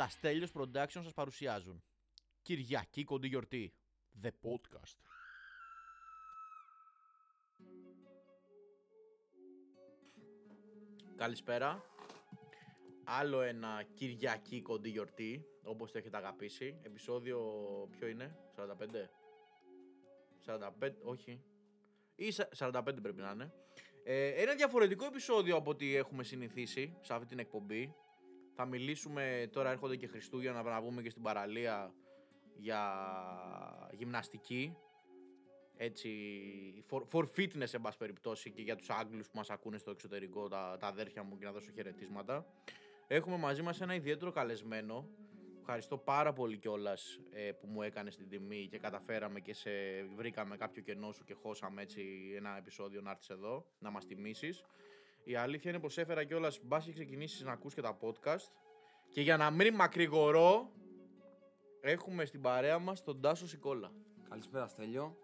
Τα Στέλιος Production σας παρουσιάζουν. Κυριακή κοντή γιορτή. The Podcast. Καλησπέρα. Άλλο ένα Κυριακή κοντή γιορτή Όπως το έχετε αγαπήσει. Επισόδιο ποιο είναι 45 45 όχι. Ή 45 πρέπει να είναι. Ε, Ένα διαφορετικό επεισόδιο από ό,τι έχουμε συνηθίσει Σε αυτή την εκπομπή θα μιλήσουμε, τώρα έρχονται και Χριστούγεννα να βγούμε και στην παραλία για γυμναστική. Έτσι, for, for fitness εν πάση περιπτώσει και για τους Άγγλους που μας ακούνε στο εξωτερικό, τα, τα αδέρφια μου και να δώσω χαιρετίσματα. Έχουμε μαζί μας ένα ιδιαίτερο καλεσμένο. Ευχαριστώ πάρα πολύ κιόλας ε, που μου έκανε την τιμή και καταφέραμε και σε βρήκαμε κάποιο κενό σου και χώσαμε έτσι ένα επεισόδιο να έρθεις εδώ να μας τιμήσεις. Η αλήθεια είναι πως έφερα κιόλας μπα και ξεκινήσεις να ακούς και τα podcast. Και για να μην μακρηγορώ, έχουμε στην παρέα μας τον Τάσο Σικόλα. Καλησπέρα Στέλιο.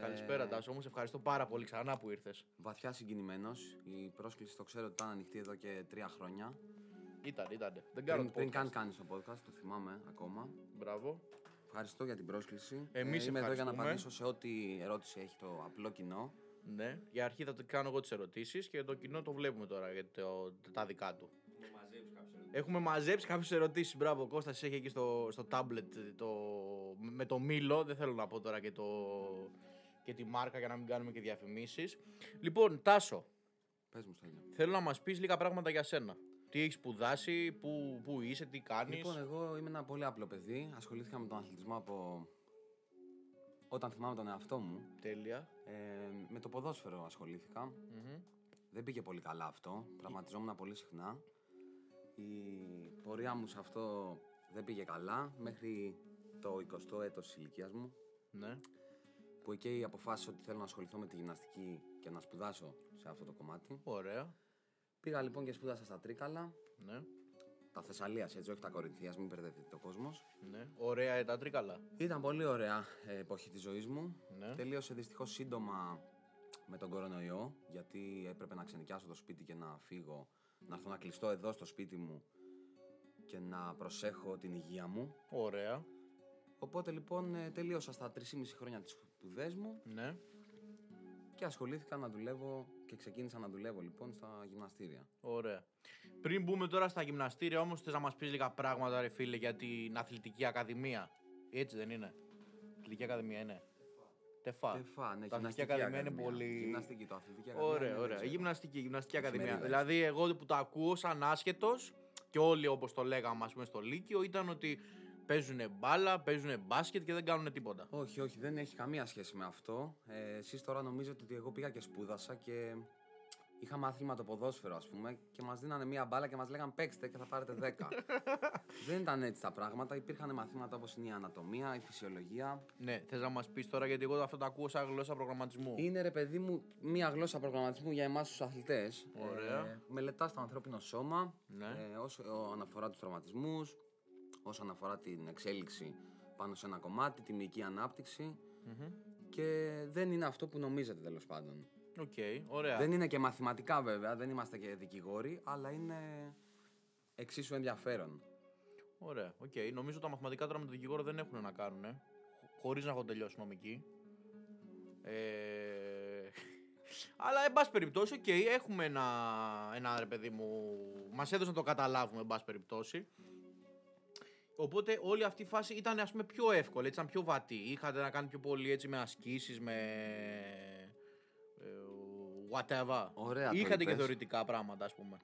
Καλησπέρα ε... Τάσο, όμως ευχαριστώ πάρα πολύ ξανά που ήρθες. Βαθιά συγκινημένος. Η πρόσκληση το ξέρω ότι ήταν ανοιχτή εδώ και τρία χρόνια. Ήταν, ήταν. Δεν κάνω πριν, πριν καν κάνεις το podcast, το θυμάμαι ακόμα. Μπράβο. Ευχαριστώ για την πρόσκληση. Εμείς ε, είμαι εδώ για να απαντήσω σε ό,τι ερώτηση έχει το απλό κοινό. Ναι, για αρχή θα το κάνω εγώ τις ερωτήσεις και το κοινό το βλέπουμε τώρα για το, τα δικά του. Έχουμε μαζέψει κάποιες ερωτήσεις. Μπράβο, ο Κώστας έχει εκεί στο, στο tablet το, με το μήλο. Δεν θέλω να πω τώρα και, το, και τη μάρκα για να μην κάνουμε και διαφημίσεις. Λοιπόν, Τάσο. Πες μου, Στέλιο. Θέλω να μας πεις λίγα πράγματα για σένα. Τι έχεις σπουδάσει, πού, πού είσαι, τι κάνεις; Λοιπόν, εγώ είμαι ένα πολύ απλό παιδί. Ασχολήθηκα με τον αθλητισμό από όταν θυμάμαι τον εαυτό μου. Τέλεια. Ε, με το ποδόσφαιρο Δεν πήγε πολύ καλά αυτό. Τραυματιζόμουν πολύ συχνά. Η πορεία μου σε αυτό δεν πήγε καλά μέχρι το 20ο έτος της ηλικίας μου. Ναι. Που εκεί αποφάσισα ότι θέλω να ασχοληθώ με τη γυμναστική και να σπουδάσω σε αυτό το κομμάτι. Ωραία. Πήγα λοιπόν και σπούδασα στα Τρίκαλα. Ναι τα Θεσσαλίας, έτσι, όχι τα Κορινθίας, μην μπερδευτείτε το κόσμος. Ναι. Ωραία τα τρίκαλα. Ήταν πολύ ωραία ε, εποχή της ζωής μου. Ναι. Τελείωσε δυστυχώς σύντομα με τον κορονοϊό, γιατί έπρεπε να ξενικιάσω το σπίτι και να φύγω, να έρθω να κλειστώ εδώ στο σπίτι μου και να προσέχω την υγεία μου. Ωραία. Οπότε λοιπόν ε, τελείωσα στα 3,5 χρόνια της σπουδές μου. Ναι. Και ασχολήθηκα να δουλεύω και ξεκίνησα να δουλεύω λοιπόν στα γυμναστήρια. Ωραία. Πριν μπούμε τώρα στα γυμναστήρια, όμως θες να μας πεις λίγα πράγματα, ρε φίλε, για την αθλητική ακαδημία. Έτσι δεν είναι; Αθλητική ακαδημία είναι. Τεφά. Τεφά, ναι, το αθλητική ακαδημία, είναι πολύ. Γυμναστική, το αθλητική ακαδημία. Ωραία, ωραία. Η γυμναστική, γυμναστική ακαδημία. Δηλαδή, εγώ που το ακούω σαν άσχετος και όλοι όπως το λέγαμε, ας πούμε, στο Λύκειο, ήταν ότι παίζουν μπάλα, παίζουν μπάσκετ και δεν κάνουν τίποτα. Όχι, όχι, δεν έχει καμία σχέση με αυτό. Ε, Εσείς τώρα νομίζετε ότι εγώ πήγα και σπούδασα και είχα μάθημα το ποδόσφαιρο, ας πούμε, και μας δίνανε μία μπάλα και μας λέγανε παίξτε και θα πάρετε 10. δεν ήταν έτσι τα πράγματα. Υπήρχαν μαθήματα όπως είναι η ανατομία, η φυσιολογία. Ναι, θες να μας πεις τώρα γιατί εγώ αυτό το ακούω σαν γλώσσα προγραμματισμού. Είναι ρε παιδί μου μία γλώσσα προγραμματισμού για εμάς τους αθλητές. Ωραία. Ε, Μελετάς το ανθρώπινο σώμα Ναι. ε, όσο αναφορά τους τραυματισμούς, όσον αφορά την εξέλιξη πάνω σε ένα κομμάτι, τη μυϊκή και δεν είναι αυτό που νομίζετε τέλος πάντων. Οκ, okay, ωραία. Δεν είναι και μαθηματικά βέβαια, δεν είμαστε και δικηγόροι, αλλά είναι εξίσου ενδιαφέρον. Ωραία, οκ. Okay. Νομίζω τα μαθηματικά τώρα με τον δικηγόρο δεν έχουν να κάνουν, ε, χωρίς να έχουν τελειώσει νομική. Ε... Αλλά, εν πάση περιπτώσει, οκ, okay, έχουμε ένα, ένα ρε παιδί μου. Μας έδωσε να το καταλάβουμε, εν πάση περιπτώσει. Οπότε όλη αυτή η φάση ήταν ας πούμε πιο εύκολη, έτσι, ήταν πιο βατή. Είχατε να κάνει πιο πολύ έτσι με ασκήσεις, με ε, whatever. Ωραία, Είχατε και θεωρητικά πράγματα ας πούμε.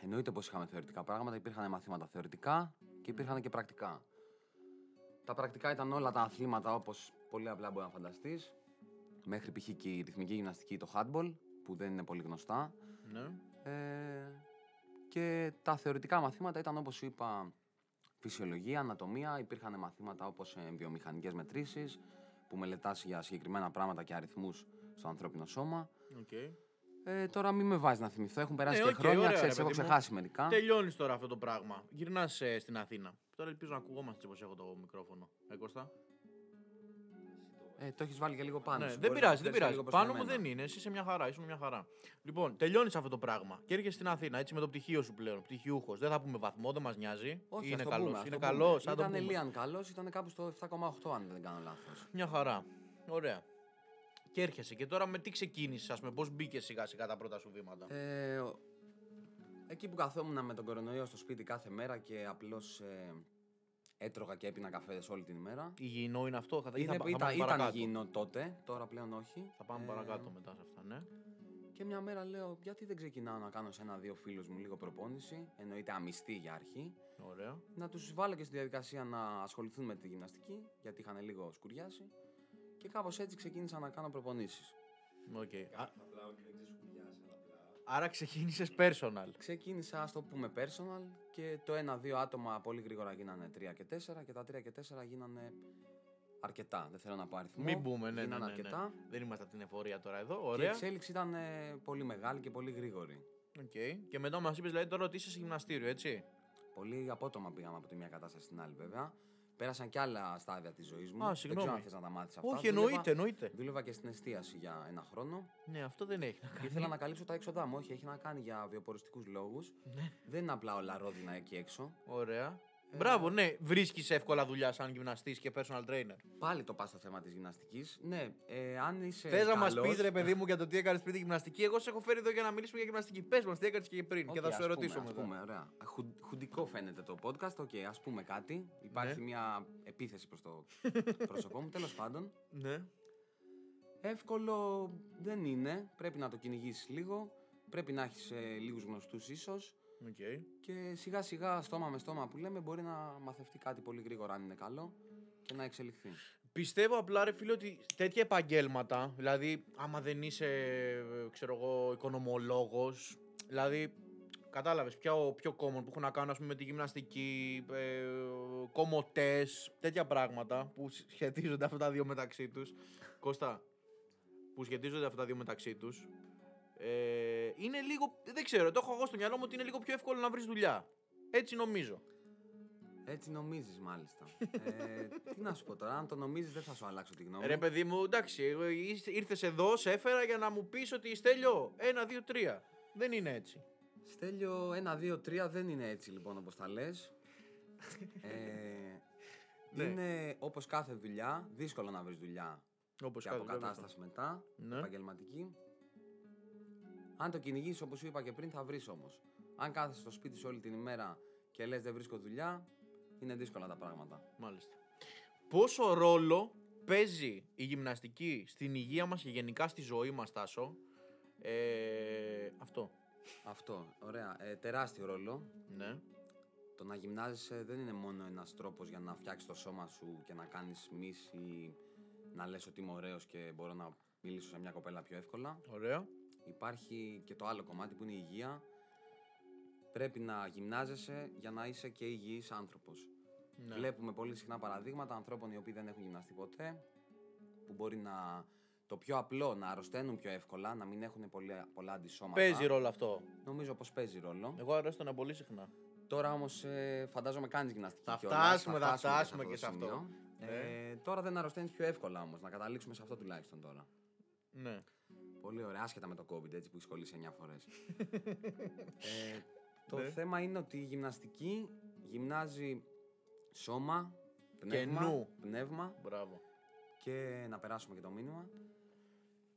Εννοείται πως είχαμε θεωρητικά πράγματα, υπήρχαν μαθήματα θεωρητικά και υπήρχαν και πρακτικά. Τα πρακτικά ήταν όλα τα αθλήματα όπως πολύ απλά μπορεί να φανταστείς. Μέχρι π.χ. και η ρυθμική γυμναστική, το handball, που δεν είναι πολύ γνωστά. Ναι. Ε, και τα θεωρητικά μαθήματα ήταν όπως είπα φυσιολογία, ανατομία, υπήρχαν μαθήματα όπως ε, βιομηχανικές μετρήσεις που μελετάς για συγκεκριμένα πράγματα και αριθμούς στο ανθρώπινο σώμα. Okay. Ε, τώρα μην με βάζεις να θυμηθώ, έχουν περάσει Ναι, και οκ, χρόνια, ωραία, ξέρεις, ρε έχω παιδί μου. ξεχάσει μερικά. Τελειώνεις τώρα αυτό το πράγμα. Γυρνάς στην Αθήνα. Τώρα ελπίζω να ακουγόμαστε όπως έχω το μικρόφωνο. Ε, Κώστα. Ε, το έχεις βάλει και λίγο πάνω. Ναι, σου. δεν Μπορείς πειράζει, να δεν το πειράζει. δεις και λίγο προς Πάνω τα μου εμένα. δεν είναι. Εσύ είσαι μια χαρά. Είσαι μια χαρά. Λοιπόν, τελειώνεις αυτό το πράγμα και έρχεσαι στην Αθήνα έτσι με το πτυχίο σου πλέον. Πτυχιούχος. Δεν θα πούμε βαθμό, δεν μας νοιάζει. Όχι, είναι ας το καλός. πούμε, ας Είναι το πούμε. καλός. Σαν το Ήταν πούμε. Λίαν καλός, ήταν κάπου στο 7,8 αν δεν κάνω λάθος. Μια χαρά. Ωραία. Και έρχεσαι. Και τώρα με τι ξεκίνησες, ας πούμε, πώς μπήκες σιγά σιγά τα πρώτα σου βήματα; Ε, ο- εκεί που καθόμουν με τον κορονοϊό στο σπίτι κάθε μέρα και απλώς ε, έτρωγα και έπινα καφέ όλη την ημέρα. Υγιεινό είναι αυτό, θα, ή Είναι, θα, θα ήταν, πάμε ήταν παρακάτω. υγιεινό τότε, τώρα πλέον όχι. Θα πάμε Ε, παρακάτω μετά σε αυτά, ναι. Και μια μέρα λέω, γιατί δεν ξεκινάω να κάνω σε ένα-δύο φίλους μου λίγο προπόνηση, εννοείται αμυστή για αρχή, Ωραία. να τους βάλω και στη διαδικασία να ασχοληθούν με τη γυμναστική, γιατί είχαν λίγο σκουριάσει. Και κάπως έτσι ξεκίνησα να κάνω προπονήσεις. Οκ. Α- Απλά ότι δεν ξεσκουλιάσει, αλλά απλά. Άρα ξεκίνησες personal. Ξεκίνησα, ας το πούμε, personal και το ένα-δύο άτομα πολύ γρήγορα γίνανε 3 και 4 και τα 3 και 4 γίνανε αρκετά. Δεν θέλω να πω αριθμό. Μην μπούμε, ναι, ναι, γίνανε ναι, ναι. αρκετά. Δεν είμαστε από την εφορία τώρα εδώ. Και η Ωραία. εξέλιξη ήταν ε, πολύ μεγάλη και πολύ γρήγορη. Οκ. Και μετά μας είπες δηλαδή τώρα ότι είσαι σε γυμναστήριο, έτσι. Πολύ απότομα πήγαμε από τη μία κατάσταση στην άλλη, βέβαια. Πέρασαν και άλλα στάδια της ζωής μου. Α, Δεν συγγνώμη. ξέρω αν θες να τα μάθεις αυτά. Όχι, Δούλευα- εννοείται, εννοείται. Δούλευα και στην εστίαση για ένα χρόνο Ναι, αυτό δεν έχει να και κάνει. ήθελα να καλύψω τα έξοδά μου. Όχι, έχει να κάνει για βιοποριστικούς λόγους. Ναι. Δεν είναι απλά όλα ρόδινα εκεί έξω. Ωραία. Ε, Μπράβο, ναι. Βρίσκεις εύκολα δουλειά σαν γυμναστής και personal trainer. Πάλι το πας στο θέμα της γυμναστικής. Ναι, ε, αν είσαι. Θες να μας καλός- πεις, ρε παιδί μου, για το τι έκανες πριν τη γυμναστική. Εγώ σε έχω φέρει εδώ για να μιλήσουμε για γυμναστική. Πες μας, τι έκανες και πριν. Οκ, και θα σου ας ερωτήσω πούμε, μετά. Ας πούμε, ωραία. Χου- χουντικό φαίνεται το podcast. Οκ, ας πούμε κάτι. Υπάρχει Ναι. μια επίθεση προς το πρόσωπό μου. Τέλος πάντων, Ναι. εύκολο δεν είναι. Πρέπει να το κυνηγήσεις λίγο. Πρέπει να έχεις ε, λίγους γνωστούς ίσως. Οκ. Και σιγά σιγά, στόμα με στόμα που λέμε, μπορεί να μαθευτεί κάτι πολύ γρήγορα αν είναι καλό και να εξελιχθεί. Πιστεύω απλά, ρε φίλε, ότι τέτοια επαγγέλματα, δηλαδή, άμα δεν είσαι, ε, ξέρω εγώ, οικονομολόγος, δηλαδή, κατάλαβες, πιο, πιο common που έχουν να κάνουν, ας πούμε, με τη γυμναστική, ε, κομμωτές, τέτοια πράγματα που σχετίζονται αυτά τα δύο μεταξύ τους. Κώστα, που σχετίζονται αυτά τα δύο μεταξύ τους, ε, είναι λίγο, δεν ξέρω, το έχω εγώ στο μυαλό μου ότι είναι λίγο πιο εύκολο να βρεις δουλειά. Έτσι νομίζω. Έτσι νομίζεις μάλιστα. ε, τι να σου πω τώρα, αν το νομίζεις δεν θα σου αλλάξω τη γνώμη. Ρε παιδί μου, εντάξει, ήρθες εδώ, σε έφερα για να μου πεις ότι Στέλιο, ένα, δύο, τρία. Δεν είναι έτσι. Στέλιο 1, 2, 3 δεν είναι έτσι λοιπόν όπως τα λες. ε, Ναι. Είναι όπως κάθε δουλειά, δύσκολο να βρεις δουλειά Όπως και κάθε αποκατάσταση μετά, Ναι. επαγγελματική. Αν το κυνηγήσεις όπως σου είπα και πριν θα βρεις όμως. Αν κάθεσαι στο σπίτι σου όλη την ημέρα και λες δεν βρίσκω δουλειά, είναι δύσκολα τα πράγματα. Μάλιστα. Πόσο ρόλο παίζει η γυμναστική στην υγεία μας και γενικά στη ζωή μας, Τάσο; Ε, αυτό. Αυτό, ωραία. Ε, τεράστιο ρόλο. Ναι. Το να γυμνάζεσαι δεν είναι μόνο ένας τρόπος για να φτιάξεις το σώμα σου και να κάνεις μυς ή να λες ότι είμαι ωραίος και μπορώ να μιλήσω σε μια κοπέλα πιο εύκολα. Ωραία. Υπάρχει και το άλλο κομμάτι που είναι η υγεία. Πρέπει να γυμνάζεσαι για να είσαι και υγιής άνθρωπος. Ναι. Βλέπουμε πολύ συχνά παραδείγματα ανθρώπων οι οποίοι δεν έχουν γυμναστεί ποτέ, που μπορεί να το πιο απλό να αρρωσταίνουν πιο εύκολα, να μην έχουν πολλά, πολλά αντισώματα. Παίζει ρόλο αυτό. Νομίζω πως παίζει ρόλο. Εγώ αρρώστηνα πολύ συχνά. Τώρα όμως ε, φαντάζομαι κάνεις γυμναστική. Θα κιόλας, φτάσουμε, θα φτάσουμε το και σε αυτό. σημείο. Ε, τώρα δεν αρρωσταίνεις πιο εύκολα όμως. Να καταλήξουμε σε αυτό τουλάχιστον τώρα. Ναι. Πολύ ωραία, άσχετα με το COVID έτσι που έχει κολλήσει 9 φορές. ε, το Ναι. θέμα είναι ότι η γυμναστική γυμνάζει σώμα, πνεύμα, νου. πνεύμα Μπράβο. και να περάσουμε και το μήνυμα.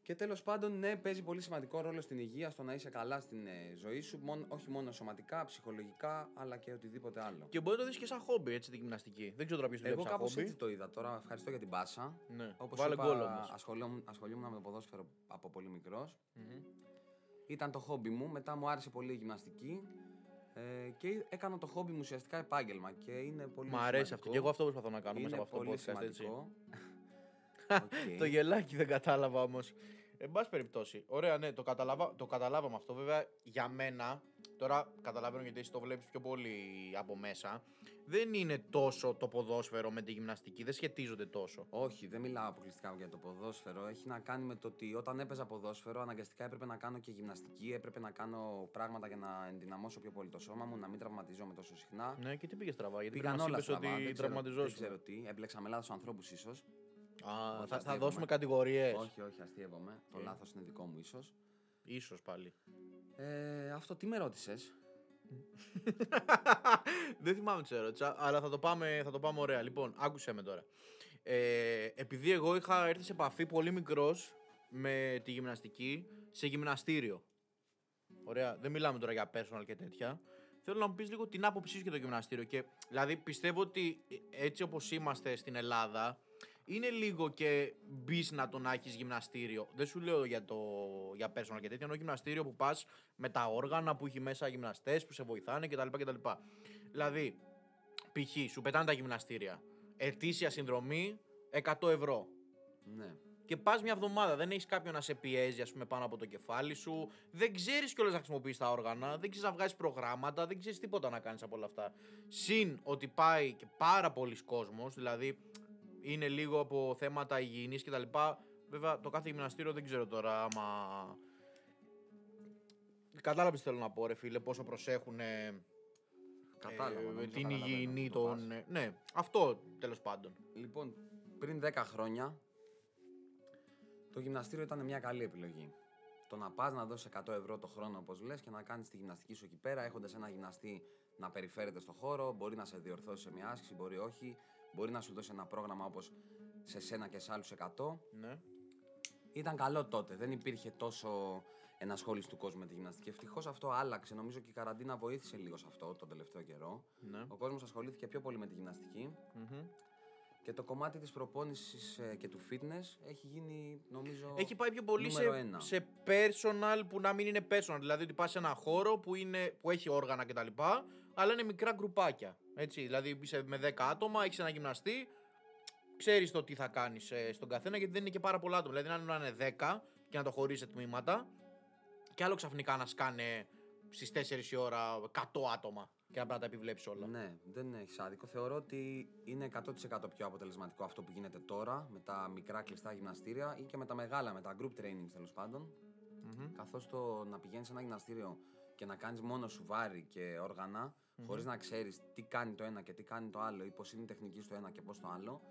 Και τέλος πάντων, ναι, παίζει πολύ σημαντικό ρόλο στην υγεία, στο να είσαι καλά στην ε, ζωή σου, μόνο, όχι μόνο σωματικά, ψυχολογικά, αλλά και οτιδήποτε άλλο. Και μπορεί να το δεις και σαν χόμπι, έτσι, τη γυμναστική. Δεν ξέρω τώρα ποιος το Εγώ βλέπει σαν κάπως χόμπι. έτσι το είδα τώρα. Ευχαριστώ για την πάσα. Ναι. Όπως Βάλε είπα, γκολ όμως. ασχολούμουν, ασχολούμουν με το ποδόσφαιρο από πολύ μικρός. Μμμ. Ήταν το χόμπι μου. Μετά μου άρεσε πολύ η γυμναστική. Ε, και έκανα το χόμπι μου ουσιαστικά επάγγελμα. Και είναι πολύ Μ' αρέσει σημαντικό. αυτό. Και εγώ αυτό προσπαθώ να κάνω είναι μέσα από αυτό το πολύ podcast, έτσι. σημαντικό. Οκ. Το γελάκι δεν κατάλαβα όμως. Εν πάση περιπτώσει. Ωραία, ναι, το, καταλάβα, το καταλάβαμε αυτό. Βέβαια, για μένα, τώρα καταλαβαίνω γιατί εσύ το βλέπεις πιο πολύ από μέσα. Δεν είναι τόσο το ποδόσφαιρο με τη γυμναστική. Δεν σχετίζονται τόσο. Όχι, δεν μιλάω αποκλειστικά για το ποδόσφαιρο. Έχει να κάνει με το ότι όταν έπαιζα ποδόσφαιρο, αναγκαστικά έπρεπε να κάνω και γυμναστική, έπρεπε να κάνω πράγματα για να ενδυναμώσω πιο πολύ το σώμα μου, να μην τραυματίζομαι τόσο συχνά. Ναι, και τι πήγε στραβά. Γιατί Πήγαν πριν όλα μας είπες στραβά. ότι Δεν ξέρω, δεν τραυματιζόσουν. ξέρω τι. Έμπλεξα με λάθος ανθρώπους ίσως. Α, Όχι, θα, θα αστειεύομαι. δώσουμε κατηγορίες. Όχι, όχι, αστειεύομαι. Το Οκ. λάθος είναι δικό μου, ίσως. Ίσως πάλι. Ε, αυτό τι με ρώτησες; Δεν θυμάμαι τι σε ρώτησα, αλλά θα το, πάμε, θα το πάμε ωραία. Λοιπόν, άκουσε με τώρα. Ε, επειδή εγώ είχα έρθει σε επαφή πολύ μικρός με τη γυμναστική σε γυμναστήριο. Ωραία, δεν μιλάμε τώρα για personal και τέτοια. Θέλω να μου πεις λίγο την άποψή σου για το γυμναστήριο. Και, δηλαδή, πιστεύω ότι έτσι όπως είμαστε στην Ελλάδα, είναι λίγο και μπεις να το να έχεις γυμναστήριο. Δεν σου λέω για, το, για personal και τέτοια, ενώ γυμναστήριο που πας με τα όργανα που έχει μέσα γυμναστές που σε βοηθάνε κτλ. κτλ. Δηλαδή, π.χ. σου πετάνε τα γυμναστήρια. Ετήσια συνδρομή 100 ευρώ. Ναι. Και πας μια εβδομάδα, δεν έχεις κάποιον να σε πιέζει, ας πούμε, πάνω από το κεφάλι σου. Δεν ξέρεις κιόλας να χρησιμοποιείς τα όργανα, δεν ξέρεις να βγάζεις προγράμματα, δεν ξέρεις τίποτα να κάνεις από όλα αυτά. Συν ότι πάει και πάρα πολλοί κόσμος, δηλαδή είναι λίγο από θέματα υγιεινής κτλ. Βέβαια, το κάθε γυμναστήριο δεν ξέρω τώρα άμα. Κατάλαβες τι θέλω να πω, ρε φίλε, πόσο προσέχουν Κατάλαβα. νομίζω, την καταλαβαίνω υγιεινή που το πας. των. ε, Ναι, αυτό τέλος πάντων. Λοιπόν, πριν 10 χρόνια το γυμναστήριο ήταν μια καλή επιλογή. Το να πας να δώσεις 100 ευρώ το χρόνο, όπως λες, και να κάνεις τη γυμναστική σου εκεί πέρα, έχοντας ένα γυμναστή να περιφέρεται στο χώρο, μπορεί να σε διορθώσει σε μια άσκηση, μπορεί όχι, μπορεί να σου δώσει ένα πρόγραμμα όπως σε σένα και σε άλλους 100. Ναι. Ήταν καλό τότε. Δεν υπήρχε τόσο ενασχόληση του κόσμου με τη γυμναστική. Ευτυχώς αυτό άλλαξε. Νομίζω και η καραντίνα βοήθησε λίγο σε αυτό τον τελευταίο καιρό. ναι. Ο κόσμος ασχολήθηκε πιο πολύ με τη γυμναστική. Μμμ. Και το κομμάτι της προπόνησης ε, και του fitness έχει γίνει νομίζω Έχει πάει πιο πολύ σε, νούμερο ένα. σε personal που να μην είναι personal. Δηλαδή ότι πας σε ένα χώρο που, είναι, που έχει όργανα κτλ. Αλλά είναι μικρά γκρουπάκια. Έτσι, δηλαδή είσαι με 10 άτομα, έχεις ένα γυμναστή, ξέρεις το τι θα κάνεις στον καθένα γιατί δεν είναι και πάρα πολλά άτομα. Δηλαδή να είναι 10 και να το χωρίσει σε τμήματα, και άλλο ξαφνικά να σκάνε στις 4 η ώρα 100 άτομα και να πρέπει να τα επιβλέψεις όλα. Ναι, δεν έχεις άδικο. Θεωρώ ότι είναι 100% πιο αποτελεσματικό αυτό που γίνεται τώρα με τα μικρά κλειστά γυμναστήρια ή και με τα μεγάλα, με τα group trainings τέλος πάντων. Μμμ. Καθώς το να πηγαίνεις σε ένα γυμναστήριο και να κάνεις μόνο σου βάρη και όργανα, χωρίς να ξέρεις τι κάνει το ένα και τι κάνει το άλλο ή πώς είναι η τεχνική στο ένα και πώς το άλλο.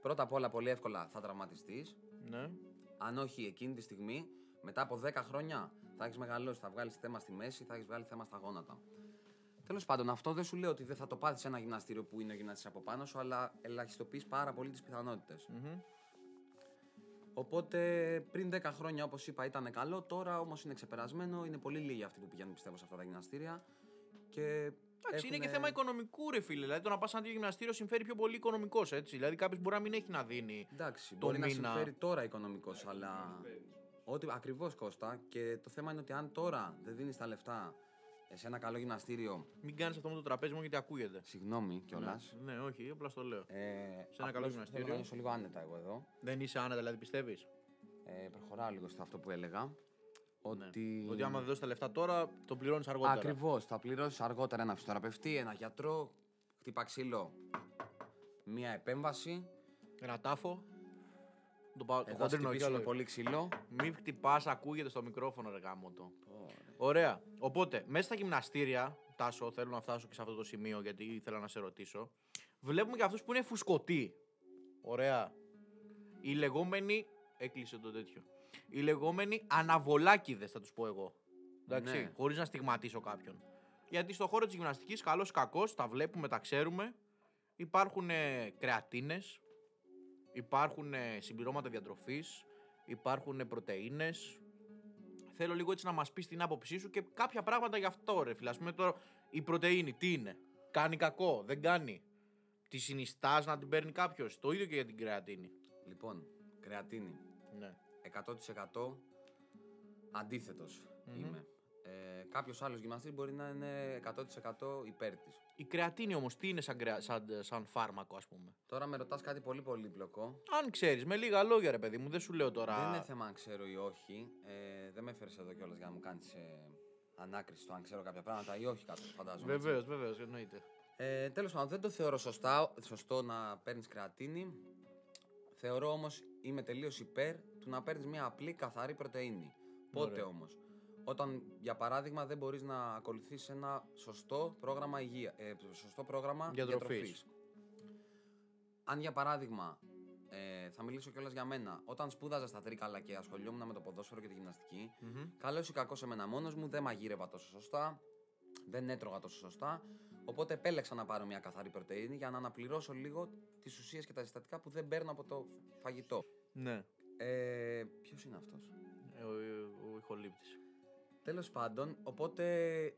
Πρώτα απ' όλα, πολύ εύκολα θα τραυματιστείς. Ναι. Αν όχι εκείνη τη στιγμή, μετά από 10 χρόνια θα έχεις μεγαλώσει, θα βγάλεις θέμα στη μέση, θα έχεις βγάλει θέμα στα γόνατα. Τέλος πάντων, αυτό δεν σου λέω ότι δεν θα το πάθεις σε ένα γυμναστήριο που είναι ο γυμναστής από πάνω σου, αλλά ελαχιστοποιείς πάρα πολύ τις πιθανότητες. Μμμ. Οπότε πριν 10 χρόνια, όπως είπα, ήταν καλό. Τώρα όμως είναι ξεπερασμένο. Είναι πολύ λίγοι αυτοί που πηγαίνουν, πιστεύω, σε αυτά τα γυμναστήρια. Και Εντάξει, είναι και έχουνε- θέμα οικονομικού, ρε φίλε. Δηλαδή το να πας σε ένα τέτοιο γυμναστήριο συμφέρει πιο πολύ οικονομικός, έτσι. Δηλαδή κάποιος μπορεί να μην έχει να δίνει. Εντάξει, το μπορεί να μήνα. συμφέρει τώρα οικονομικός, αλλά. Ό,τι ακριβώς Κώστα. Και το θέμα είναι ότι αν τώρα δεν δίνεις τα λεφτά σε ένα καλό γυμναστήριο. Μην κάνεις αυτό με το τραπέζι μου γιατί ακούγεται. Συγγνώμη κιόλας. Ναι, ναι, όχι, απλά στο λέω. Ε, Σε ένα καλό απλώς γυμναστήριο. Θέλω να νιώσω λίγο άνετα εγώ εδώ. Δεν είσαι άνετα, δηλαδή πιστεύεις; Ε, προχωράω λίγο στο αυτό που έλεγα. Ότι. Ναι. Ότι άμα δεν δώσεις τα λεφτά τώρα, το πληρώνεις αργότερα. Ακριβώς. Θα πληρώσεις αργότερα ένα φυσιοθεραπευτή, ένα γιατρό, χτύπα ξύλο, μία επέμβαση. Ένα τάφο. Το, πάω, το Εδώ ας χοντρίνο χτυπήσουμε κιόλας. πολύ ξύλο. Μην χτυπάς, ακούγεται στο μικρόφωνο, ρε γάμο το. Ωραία. Οπότε, μέσα στα γυμναστήρια, Τάσο, θέλω να φτάσω και σε αυτό το σημείο γιατί ήθελα να σε ρωτήσω. Βλέπουμε και αυτούς που είναι φουσκωτοί. Ωραία. Οι λεγόμενοι. Έκλεισε το τέτοιο. Οι λεγόμενοι αναβολάκιδε, θα τους πω εγώ. Εντάξει, Ναι. χωρίς να στιγματίσω κάποιον. Γιατί στο χώρο της γυμναστικής, καλός ή κακός, τα βλέπουμε, τα ξέρουμε. Υπάρχουν ε, κρεατίνες, υπάρχουν ε, συμπληρώματα διατροφής, υπάρχουν πρωτεΐνες. Θέλω λίγο έτσι να μας πεις την άποψή σου και κάποια πράγματα γι' αυτό ρε φίλε. Ας πούμε τώρα η πρωτεΐνη τι είναι, κάνει κακό, δεν κάνει; Τη συνιστάς να την παίρνει κάποιος, το ίδιο και για την κρεατίνη. Λοιπόν, κρεατίνη. Ναι. 100% αντίθετος είμαι. Ε, Κάποιος άλλος γυμναστής μπορεί να είναι 100% υπέρ της. Η κρεατίνη όμως τι είναι σαν, κρεα- σαν, σαν φάρμακο ας πούμε; Τώρα με ρωτάς κάτι πολύ πολύπλοκο. Αν ξέρεις, με λίγα λόγια ρε παιδί μου, δεν σου λέω τώρα... Δεν είναι θέμα αν ξέρω ή όχι. Ε, δεν με έφερες εδώ κιόλας για να μου κάνεις ε, ανάκριση το αν ξέρω κάποια πράγματα ή όχι, κάτι φαντάζομαι. έτσι. Βεβαίως, βεβαίως, εννοείται. Ε, Τέλος πάντων, δεν το θεωρώ σωστά, σωστό να παίρνεις κρεατίνη. Θεωρώ όμως είμαι τελείως υπέρ του να παίρνεις μια απλή καθαρή πρωτενη. Πότε Ωραία. όμως, όταν για παράδειγμα δεν μπορείς να ακολουθήσεις ένα σωστό πρόγραμμα υγεία, ε, σωστό πρόγραμμα Διατροφής. διατροφής. Αν για παράδειγμα Ε, θα μιλήσω κιόλας για μένα. Όταν σπούδαζα στα Τρίκαλα και ασχολιόμουν με το ποδόσφαιρο και τη γυμναστική, Μμμ. καλός ή κακός εμένα μόνος μου, δεν μαγείρευα τόσο σωστά, δεν έτρωγα τόσο σωστά. Οπότε επέλεξα να πάρω μια καθαρή πρωτενη για να αναπληρώσω λίγο τις ουσίες και τα συστατικά που δεν παίρνω από το φαγητό. Ναι. Ε, Ποιος είναι αυτός; Ε, Ο, ο, ο ηχολήπτης. Τέλος πάντων, οπότε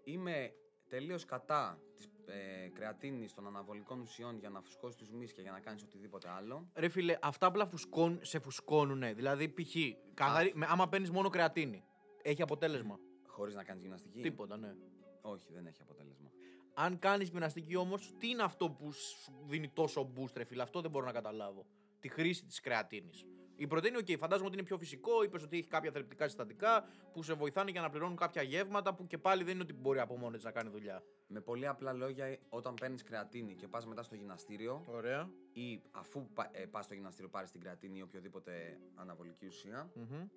είμαι τελείως κατά της ε, κρεατίνης των αναβολικών ουσιών για να φουσκώσει τους μυς και για να κάνεις οτιδήποτε άλλο. Ρε φίλε, αυτά απλά φουσκών, σε φουσκώνουνε. Δηλαδή, π.χ. καθαρή- με- άμα παίρνεις μόνο κρεατίνη, έχει αποτέλεσμα. Χωρίς να κάνεις γυμναστική; Τίποτα, ναι. Όχι, δεν έχει αποτέλεσμα. Αν κάνεις γυμναστική όμως, τι είναι αυτό που σου δίνει τόσο boost, ρε φίλε, αυτό δεν μπορώ να καταλάβω. Τη χρήση της κρεατίνης. Η πρωτεΐνη, οκ, φαντάζομαι ότι είναι πιο φυσικό, είπες ότι έχει κάποια θρεπτικά συστατικά που σε βοηθάνε για να αναπληρώνουν κάποια γεύματα που και πάλι δεν είναι ότι μπορεί από μόνη της να κάνει δουλειά. Με πολύ απλά λόγια, όταν παίρνεις κρεατίνη και πας μετά στο γυμναστήριο Ωραία. ή αφού πα ε, πας στο γυμναστήριο πάρεις την κρεατίνη ή οποιοδήποτε αναβολική ουσία. Μμμ.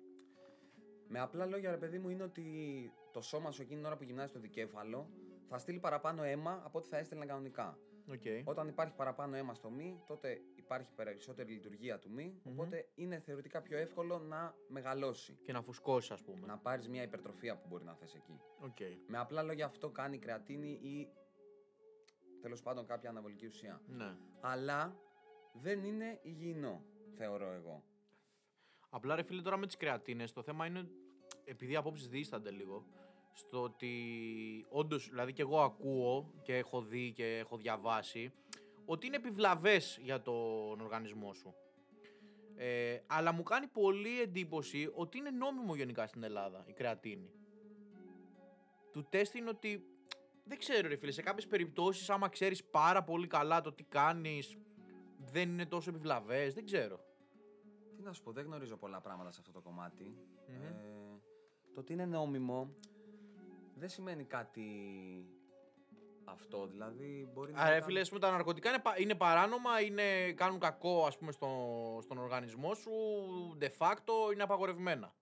Με απλά λόγια, ρε παιδί μου, είναι ότι το σώμα σου εκείνη την ώρα που γυμνάζεις το δικέφαλο θα στείλει παραπάνω αίμα από ό,τι θα έστελνε κανονικά. Οκ. Όταν υπάρχει παραπάνω αίμα στο μυ, τότε υπάρχει περισσότερη λειτουργία του μυ, Μμμ. οπότε είναι θεωρητικά πιο εύκολο να μεγαλώσει. Και να φουσκώσεις, ας πούμε. Να πάρεις μια υπερτροφία που μπορεί να θες εκεί. Οκ. Με απλά λόγια αυτό κάνει η κρεατίνη ή τέλος πάντων κάποια αναβολική ουσία. Ναι. Αλλά δεν είναι υγιεινό, θεωρώ εγώ. Απλά ρε φίλε τώρα με τις κρεατίνες το θέμα είναι επειδή οι απόψεις δίστανται λίγο στο ότι όντως δηλαδή και εγώ ακούω και έχω δει και έχω διαβάσει ότι είναι επιβλαβές για τον οργανισμό σου. Ε, αλλά μου κάνει πολύ εντύπωση ότι είναι νόμιμο γενικά στην Ελλάδα η κρεατίνη. Του τεστ είναι ότι δεν ξέρω ρε φίλε, σε κάποιες περιπτώσεις άμα ξέρεις πάρα πολύ καλά το τι κάνεις δεν είναι τόσο επιβλαβές, δεν ξέρω. Τι να σου πω, δεν γνωρίζω πολλά πράγματα σε αυτό το κομματι Μμμ. Ε, το ότι είναι νόμιμο δεν σημαίνει κάτι αυτό. Δηλαδή μπορεί να. Άρα, ήταν- φίλε, ας πούμε, τα ναρκωτικά είναι, πα- είναι παράνομα, είναι, κάνουν κακό ας πούμε, στο, στον οργανισμό σου, de facto είναι απαγορευμένα.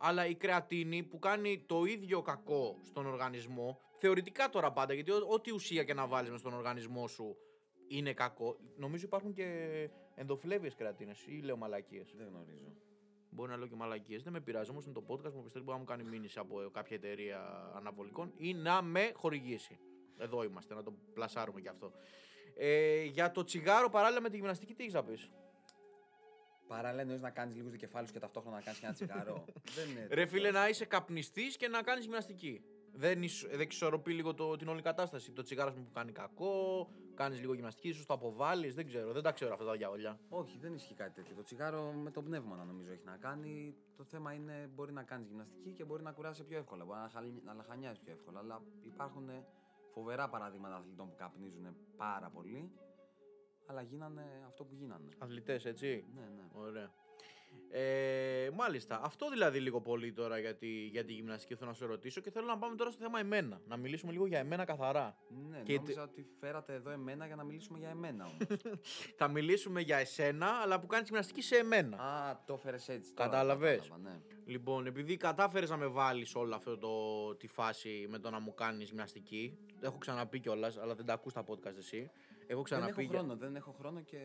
Αλλά η κρεατίνη που κάνει το ίδιο κακό στον οργανισμό, θεωρητικά τώρα πάντα, γιατί ό- ό,τι ουσία και να βάλεις μες στον οργανισμό σου είναι κακό. Νομίζω υπάρχουν και ενδοφλέβιες κρεατίνες ή λέω μαλακίες. Δεν γνωρίζω. Μπορεί να λέω και μαλακίες. Δεν με πειράζει όμως είναι το podcast μου. Πιστεύω μπορεί να μου κάνει μήνυση από κάποια εταιρεία αναβολικών ή να με χορηγήσει. Εδώ είμαστε, να το πλασάρουμε κι αυτό. Ε, για το τσιγάρο παράλληλα με τη γυμναστική, τι έχεις να πεις; Παράλληλα εννοείς να κάνεις λίγους δικεφάλους και ταυτόχρονα να κάνεις και ένα τσιγάρο; δεν είναι. Ρε τόσο. φίλε, να είσαι καπνιστής και να κάνεις γυμναστική. Δεν, ισ- δεν εξισορροπεί λίγο το, την όλη κατάσταση. Το τσιγάρος που κάνει κακό, κάνεις λίγο γυμναστική, ίσως το αποβάλεις. Δεν ξέρω, δεν τα ξέρω αυτά τα διαόλια. Όχι, δεν ισχύει κάτι τέτοιο. Το τσιγάρο με το πνεύμα να νομίζω έχει να κάνει. Το θέμα είναι μπορεί να κάνεις γυμναστική και μπορεί να κουράσει πιο εύκολα. Μπορεί να, χαλ- να λαχανιάζει πιο εύκολα. Αλλά υπάρχουν φοβερά παραδείγματα αθλητών που καπνίζουν πάρα πολύ. Αλλά γίνανε αυτό που γίνανε. Αθλητές, έτσι; Ναι, ναι. Ωραία. Ε, μάλιστα. Αυτό δηλαδή λίγο πολύ τώρα για τη, για τη γυμναστική θέλω να σε ρωτήσω και θέλω να πάμε τώρα στο θέμα εμένα. Να μιλήσουμε λίγο για εμένα καθαρά. Ναι, Και νόμιζα ότι φέρατε εδώ εμένα για να μιλήσουμε για εμένα όμως. Θα μιλήσουμε για εσένα, αλλά που κάνεις γυμναστική σε εμένα. Α, το έφερε έτσι. τώρα Κατάλαβες; κατάλαβα, Ναι. Λοιπόν, επειδή κατάφερες να με βάλεις όλο αυτό το, τη φάση με το να μου κάνεις γυμναστική. Έχω ξαναπεί κιόλας, αλλά δεν τα ακούς στα podcast εσύ. Έχω Δεν ξαναπεί. έχω χρόνο, δεν έχω χρόνο και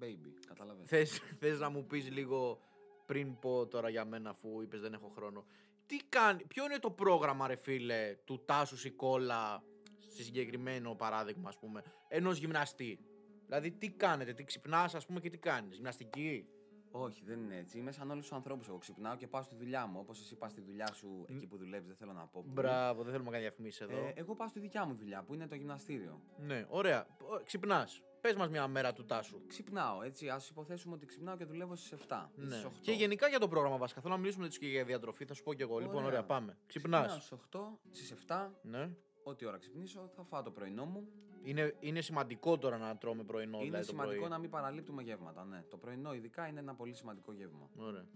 baby. Καταλαβαίνεις. Θες, θες να μου πεις λίγο πριν πω τώρα για μένα αφού είπες δεν έχω χρόνο. Τι κάνει, ποιο είναι το πρόγραμμα ρε φίλε του Τάσου Σικόλα στη συγκεκριμένο παράδειγμα ας πούμε ενός γυμναστή; Δηλαδή τι κάνετε, τι ξυπνάς ας πούμε και τι κάνεις, γυμναστική; Όχι, δεν είναι έτσι. Είμαι σαν όλους τους ανθρώπους. Εγώ ξυπνάω και πάω στη δουλειά μου. Όπως εσύ πας στη δουλειά σου εκεί που δουλεύεις, δεν θέλω να πω. που. Μπράβο, δεν θέλουμε να κάνει διαφημίσεις εδώ. Ε, εγώ πάω στη δικιά μου δουλειά που είναι το γυμναστήριο. Ναι, ωραία. Ξυπνάς. Πες μας μια μέρα του Τάσου. Ξυπνάω, έτσι. Α υποθέσουμε ότι ξυπνάω και δουλεύω στις 7. ή Ναι. στις 8. Και γενικά για το πρόγραμμα βασικά. Θέλω να μιλήσουμε έτσι και για διατροφή. Θα σου πω κι εγώ. Λοιπόν, Ωραία. ωραία, πάμε. Ξυπνάς. Στις 8, στις 7, Ναι. ό,τι ώρα ξυπνήσω, θα φάω το πρωινό μου. Είναι, είναι σημαντικό τώρα να τρώμε πρωινό. είναι δηλαδή, το σημαντικό πρωί. να μην παραλείπτουμε γεύματα. Ναι. Το πρωινό, ειδικά, είναι ένα πολύ σημαντικό γεύμα. Ωραία.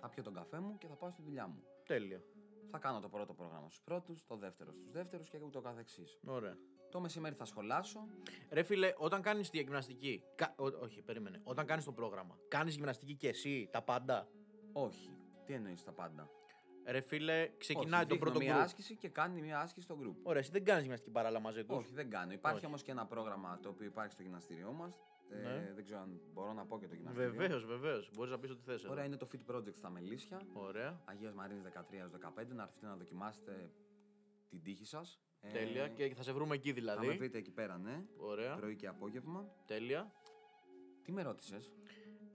Θα πιω τον καφέ μου και θα πάω στη δουλειά μου. Τέλεια. Θα κάνω το πρώτο πρόγραμμα στους πρώτους, το δεύτερο στους δεύτερους και ούτω καθεξής. Ωραία. Το μεσημέρι θα σχολάσω. Ρε φίλε, όταν κάνεις τη γυμναστική. Κα... ό- όχι, περίμενε. Όταν κάνεις το πρόγραμμα, κάνεις γυμναστική και εσύ τα πάντα; Όχι. Τι εννοείς τα πάντα; Ρε φίλε, ξεκινάει Όχι, το δείχνω πρώτο μία γκρουπ. άσκηση και κάνει μία άσκηση στο group. Ωραία, εσύ δεν κάνεις γυμναστική παράλληλα μαζί τους; Όχι, δεν κάνω. Υπάρχει Όχι. όμως και ένα πρόγραμμα το οποίο υπάρχει στο γυμναστήριό μας. Ε, Ναι. δεν ξέρω αν μπορώ να πω και το γυμναστήριο. Βεβαίως, βεβαίως. Μπορείς να πεις ό,τι θες. Ωραία, είναι το Fit Project στα Μελίσια. Ωραία. Αγίας Μαρίνης 13 έως 15. Να έρθετε να δοκιμάσετε την τύχη σας. Τέλεια. Και θα σε βρούμε εκεί Θα με δηλαδή. βρείτε εκεί πέρα, ναι. Ωραία. Πρωί και απόγευμα. Τέλεια. Τι με ρώτησες;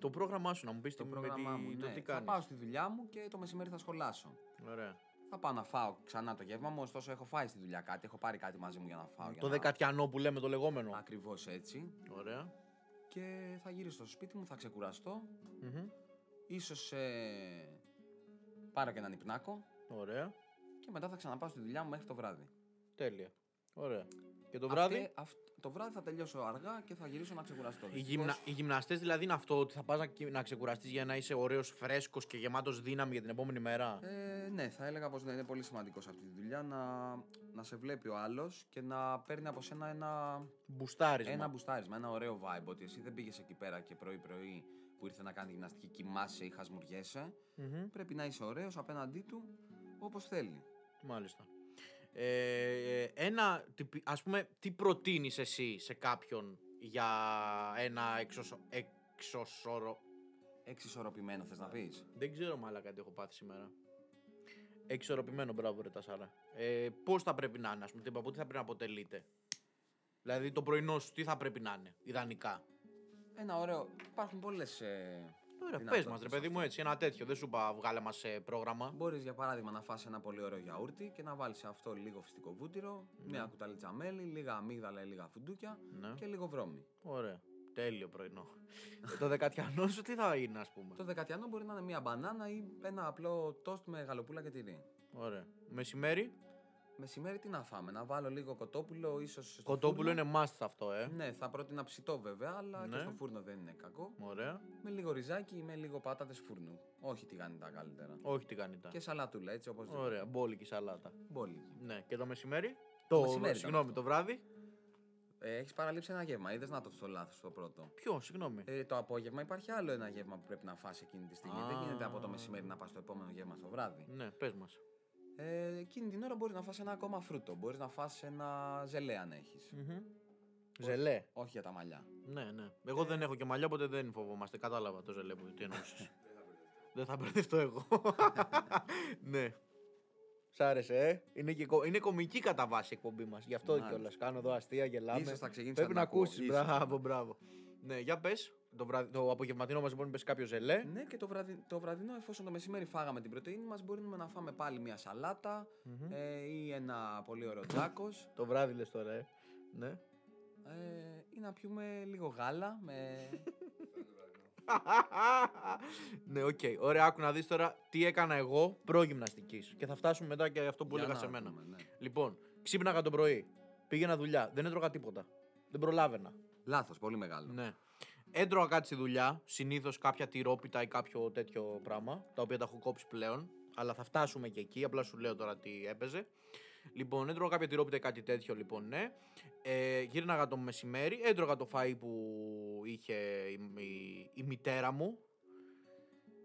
Το πρόγραμμά σου να μου πεις Το τι, με πρόγραμμά τι, μου. το ναι. τι θα κάνεις. πάω στη δουλειά μου και το μεσημέρι θα σχολάσω. Ωραία. Θα πάω να φάω ξανά το γεύμα μου, ωστόσο έχω φάει στη δουλειά κάτι. Έχω πάρει κάτι μαζί μου για να φάω. Το δεκατιανό που λέμε το λεγόμενο. Ακριβώς έτσι. Ωραία. Και θα γυρίσω στο σπίτι μου, θα ξεκουραστώ. Μμμ. Ίσως ε, πάρω και έναν υπνάκο Ωραία. και μετά θα ξαναπάω στη δουλειά μου μέχρι το βράδυ. Τέλεια. Ωραία. Και το Αυτή- βράδυ; αυ- το βράδυ θα τελειώσω αργά και θα γυρίσω να ξεκουραστώ. Οι, Δυστυχώς, γυμνα... οι γυμναστές δηλαδή είναι αυτό ότι θα πας να, κυ- να ξεκουραστείς για να είσαι ωραίος, φρέσκος και γεμάτος δύναμη για την επόμενη μέρα; Ε, ναι, θα έλεγα πως ναι, είναι πολύ σημαντικός σε αυτή τη δουλειά να, να σε βλέπει ο άλλος και να παίρνει από σένα ένα, Μπουστάρισμα. ένα μπουστάρισμα, ένα ωραίο vibe. Ότι εσύ δεν πήγες εκεί πέρα και πρωί-πρωί που ήρθε να κάνει γυμναστική, κοιμάσαι ή χασμουριέσαι. Μμμ. Πρέπει να είσαι ωραίος απέναντί του όπως θέλει. Μάλιστα. Ε, ε, ένα, τυπι- ας πούμε, τι προτείνεις εσύ σε κάποιον για ένα εξωσο... εξωσορο... Εξισορροπημένο θες να πεις; Δεν ξέρω μάλακα τι έχω πάθει σήμερα. Εξορροπημένο, μπράβο ρε Τασάρα. Ε, πώς θα πρέπει να είναι, ας πούμε, τι είπα, από τι θα πρέπει να αποτελείται; Δηλαδή το πρωινό σου τι θα πρέπει να είναι, ιδανικά; Ένα ωραίο. Υπάρχουν πολλές ε, Ωραία, πες δυνατότητες μας, ρε παιδί μου, έτσι, ένα τέτοιο. Δεν σου είπα, βγάλε μας πρόγραμμα. Μπορείς για παράδειγμα να φας ένα πολύ ωραίο γιαούρτι και να βάλεις σε αυτό λίγο φυστικό βούτυρο, μια κουταλίτσα μέλι, λίγα αμύγδαλα ή λίγα φουντούκια Ναι. και λίγο βρώμη. Ωραία. Τέλειο πρωινό. Ε, το δεκατιανό σου τι θα είναι, ας πούμε; Το δεκατιανό μπορεί να είναι μια μπανάνα ή ένα απλό τόστ με γαλοπούλα και τυρί. Ωραία. Μεσημέρι; Μεσημέρι τι να φάμε, να βάλω λίγο κοτόπουλο, ίσως. Κοτόπουλο είναι must αυτό, ε. Ναι, θα πρότεινα ψητό βέβαια, αλλά Ναι. και στο φούρνο δεν είναι κακό. Ωραία. Με λίγο ριζάκι ή με λίγο πάτατες φούρνου. Όχι τηγανιτά καλύτερα. Όχι τι κάνει τα. Και σαλατούλα έτσι όπως Ωραία. Μπόλικη σαλάτα. Μπόλικη. Ναι. Και το μεσημέρι; Το, μεσημέρι συγγνώμη, ήταν το βράδυ; Ε, Έχεις παραλείψει ένα γεύμα, είδες να το στο λάθος το πρώτο. Ποιο, συγγνώμη; Ε, το απόγευμα υπάρχει άλλο ένα γεύμα που πρέπει να φας εκείνη τη στιγμή. Δεν Α. γίνεται από το μεσημέρι να πας στο επόμενο γεύμα στο βράδυ. Ναι, πες μας. Ε, εκείνη την ώρα μπορείς να φας ένα ακόμα φρούτο. Μπορείς να φας ένα ζελέ αν έχεις. Ζελέ. Όχι για τα μαλλιά. Ναι, ναι. Εγώ δεν έχω και μαλλιά, οπότε δεν φοβόμαστε. Κατάλαβα το ζελέ που τι εννοούσες. δεν θα μπερδευτώ εγώ. ναι. Σ' άρεσε, ε. Είναι, και, κο- είναι κομική κατά βάση η εκπομπή μας. Γι' αυτό Μάλιστα. κιόλας. Κάνω εδώ αστεία, γελάμε. Ίσως θα ξεκίνησα Πρέπει να να ακούω. ακούσεις. Ίσως. Μπράβο, μπράβο. Ναι, για πες. Το, βραδυ... το απογευματινό μας λοιπόν πε κάποιος ζελέ. Ναι, και το, βραδυ... το βραδινό, εφόσον το μεσημέρι φάγαμε την πρωτεΐνη μας, μπορούμε να φάμε πάλι μια σαλατα ε, ή ένα πολύ ωραίο τζάκος. Το βράδυ λες τώρα, ε. Ναι. Ε, ή να πιούμε λίγο γάλα με. ναι, οκ. Ωραία, άκου να δεις τώρα τι έκανα εγώ προ γυμναστικής. Και θα φτάσουμε μετά και αυτό που Για έλεγα να σε μένα. δούμε, ναι. Λοιπόν, ξύπναγα το πρωί. Πήγαινα δουλειά. Δεν έτρωγα τίποτα. Δεν προλάβαινα. Λάθος, πολύ μεγάλο. Ναι. Έτρωγα κάτι στη δουλειά. Συνήθως κάποια τυρόπιτα ή κάποιο τέτοιο πράγμα. Τα οποία τα έχω κόψει πλέον. Αλλά θα φτάσουμε και εκεί. Απλά σου λέω τώρα τι έπαιζε. Λοιπόν, έτρωγα κάποια τυρόπιτα ή κάτι τέτοιο, λοιπόν, ναι. Ε, γύρναγα το μεσημέρι. Έτρωγα το φαΐ που είχε η, η- η μητέρα μου.